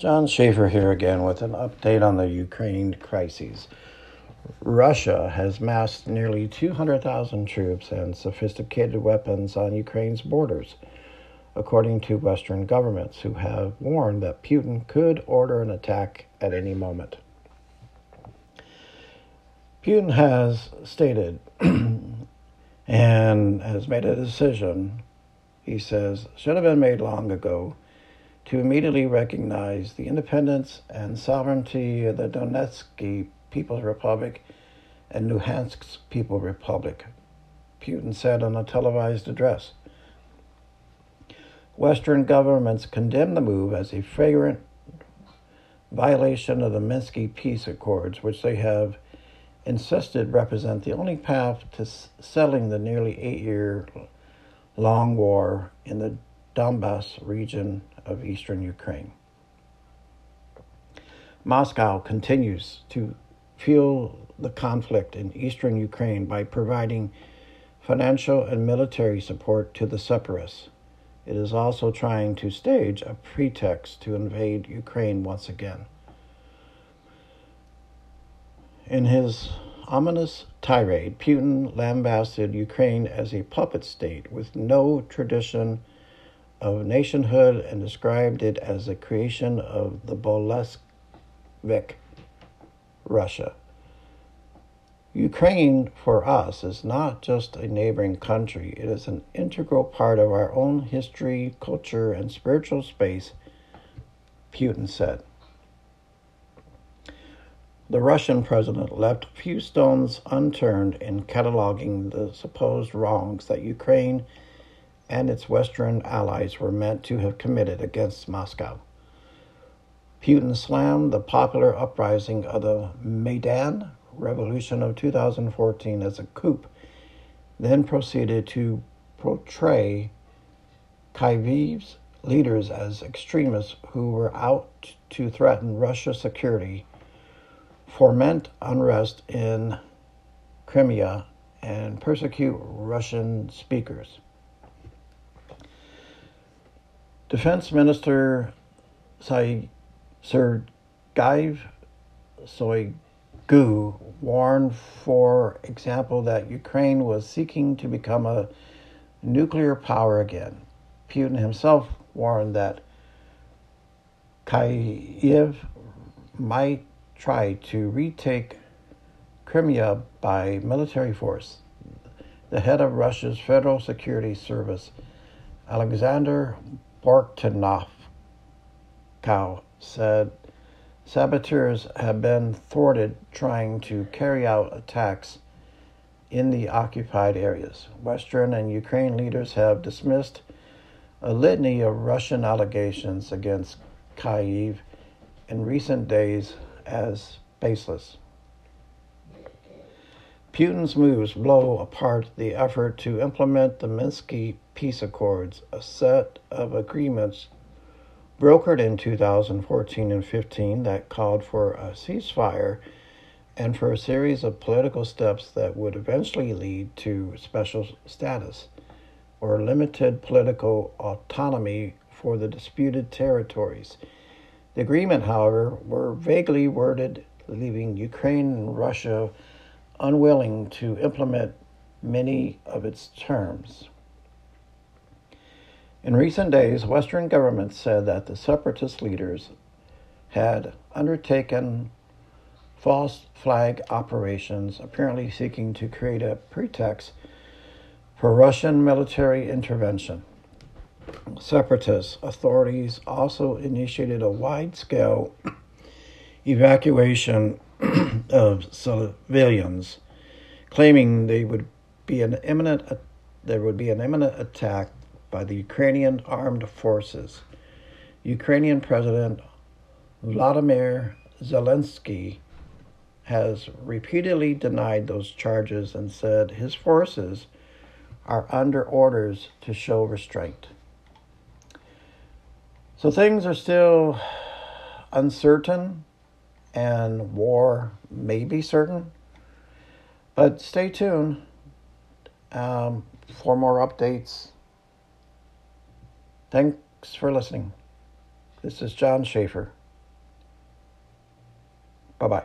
John Schaefer here again with an update on the Ukraine crises. Russia has massed nearly 200,000 troops and sophisticated weapons on Ukraine's borders, according to Western governments who have warned that Putin could order an attack at any moment. Putin has stated and has made a decision, he says, should have been made long ago to immediately recognize the independence and sovereignty of the Donetsk People's Republic and Luhansk People's Republic, Putin said in a televised address. Western governments condemned the move as a flagrant violation of the Minsk peace accords, which they have insisted represent the only path to settling the nearly eight year long war in the Donbass region of eastern Ukraine. Moscow continues to fuel the conflict in eastern Ukraine by providing financial and military support to the separatists. It is also trying to stage a pretext to invade Ukraine once again. In his ominous tirade, Putin lambasted Ukraine as a puppet state with no tradition of nationhood and described it as a creation of the Bolshevik Russia. Ukraine, for us, is not just a neighboring country, it is an integral part of our own history, culture, and spiritual space, Putin said. The Russian president left few stones unturned in cataloging the supposed wrongs that Ukraine and its Western allies were meant to have committed against Moscow. Putin slammed the popular uprising of the Maidan Revolution of 2014 as a coup, then proceeded to portray Kyiv's leaders as extremists who were out to threaten Russia's security, foment unrest in Crimea, and persecute Russian speakers. Defense Minister Sergei Shoigu warned, for example, that Ukraine was seeking to become a nuclear power again. Putin himself warned that Kyiv might try to retake Crimea by military force. The head of Russia's Federal Security Service, Alexander Bortnikov said saboteurs have been thwarted trying to carry out attacks in the occupied areas. Western and Ukraine leaders have dismissed a litany of Russian allegations against Kyiv in recent days as baseless. Putin's moves blow apart the effort to implement the Minsk peace accords, a set of agreements brokered in 2014 and 15 that called for a ceasefire and for a series of political steps that would eventually lead to special status or limited political autonomy for the disputed territories. The agreement, however, were vaguely worded, leaving Ukraine and Russia unwilling to implement many of its terms. In recent days, Western governments said that the separatist leaders had undertaken false flag operations, apparently seeking to create a pretext for Russian military intervention. Separatist authorities also initiated a wide scale evacuation of civilians, claiming they would be an imminent there would be an imminent attack by the Ukrainian armed forces. Ukrainian President Vladimir Zelensky has repeatedly denied those charges and said his forces are under orders to show restraint. So things are still uncertain and war may be certain. But stay tuned um, for more updates. Thanks for listening. This is John Schaefer. Bye bye.